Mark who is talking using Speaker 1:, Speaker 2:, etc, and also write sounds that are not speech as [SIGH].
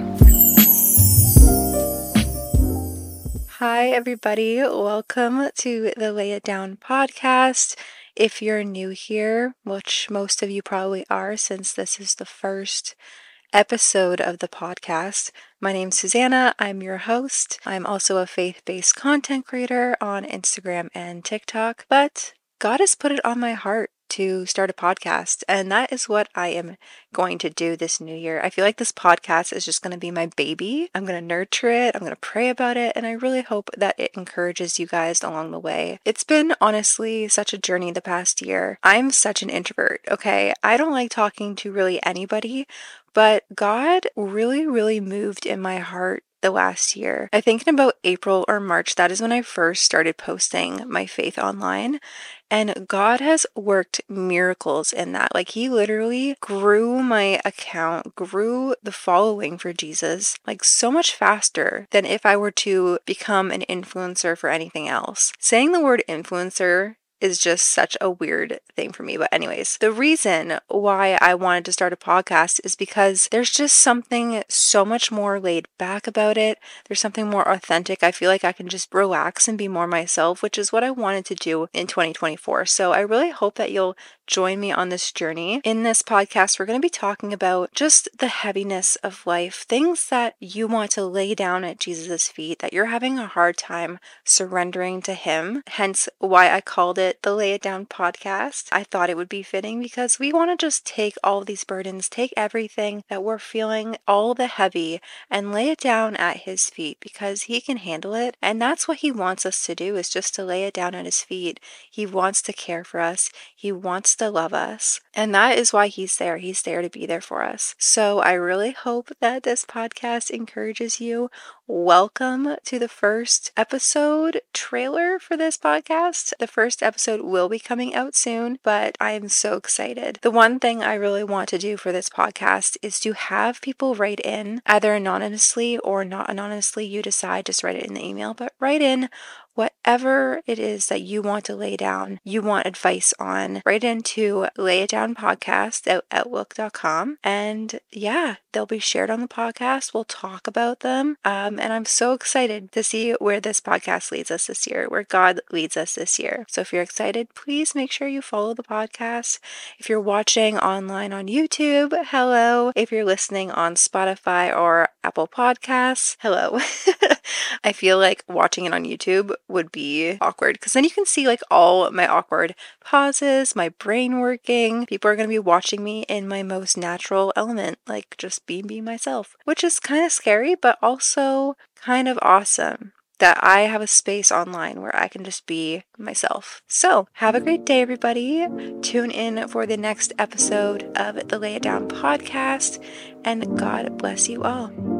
Speaker 1: one. Hi, everybody. Welcome to the Lay It Down podcast. If you're new here, which most of you probably are since this is the first episode of the podcast. My name's Susannah. I'm your host. I'm also a faith based content creator on Instagram and TikTok, but God has put it on my heart to start a podcast. And that is what I am going to do this new year. I feel like this podcast is just going to be my baby. I'm going to nurture it, I'm going to pray about it, and I really hope that it encourages you guys along the way. It's been honestly such a journey the past year. I'm such an introvert, okay? I don't like talking to really anybody. But God really, really moved in my heart the last year. I think in about April or March, that is when I first started posting my faith online. And God has worked miracles in that. Like, He literally grew my account, grew the following for Jesus, like so much faster than if I were to become an influencer for anything else. Saying the word influencer is just such a weird thing for me. But, anyways, the reason why I wanted to start a podcast is because there's just something so much more laid back about it. There's something more authentic. I feel like I can just relax and be more myself, which is what I wanted to do in 2024. So, I really hope that you'll join me on this journey. In this podcast, we're going to be talking about just the heaviness of life, things that you want to lay down at Jesus' feet, that you're having a hard time surrendering to Him. Hence, why I called it the Lay It Down podcast. I thought it would be fitting because we want to just take all these burdens, take everything that we're feeling, all the heavy, and lay it down at His feet because He can handle it. And that's what He wants us to do is just to lay it down at His feet. He wants to care for us. He wants to love us. And that is why He's there. He's there to be there for us. So I really hope that this podcast encourages you. Welcome to the first episode trailer for this podcast. The first episode will be coming out soon, but I am so excited. The one thing I really want to do for this podcast is to have people write in, either anonymously or not anonymously. You decide, just write it in the email, but write in whatever it is that you want to lay down, you want advice on, write into lay it down podcast at outlook.com. And yeah, they'll be shared on the podcast. We'll talk about them. Um, and I'm so excited to see where this podcast leads us this year, where God leads us this year. So if you're excited, please make sure you follow the podcast. If you're watching online on YouTube, hello. If you're listening on Spotify or Apple Podcasts, hello. [LAUGHS] I feel like watching it on YouTube would be awkward because then you can see like all my awkward pauses, my brain working. People are going to be watching me in my most natural element, like just being be myself, which is kind of scary, but also kind of awesome that I have a space online where I can just be myself. So, have a great day, everybody. Tune in for the next episode of the Lay It Down podcast, and God bless you all.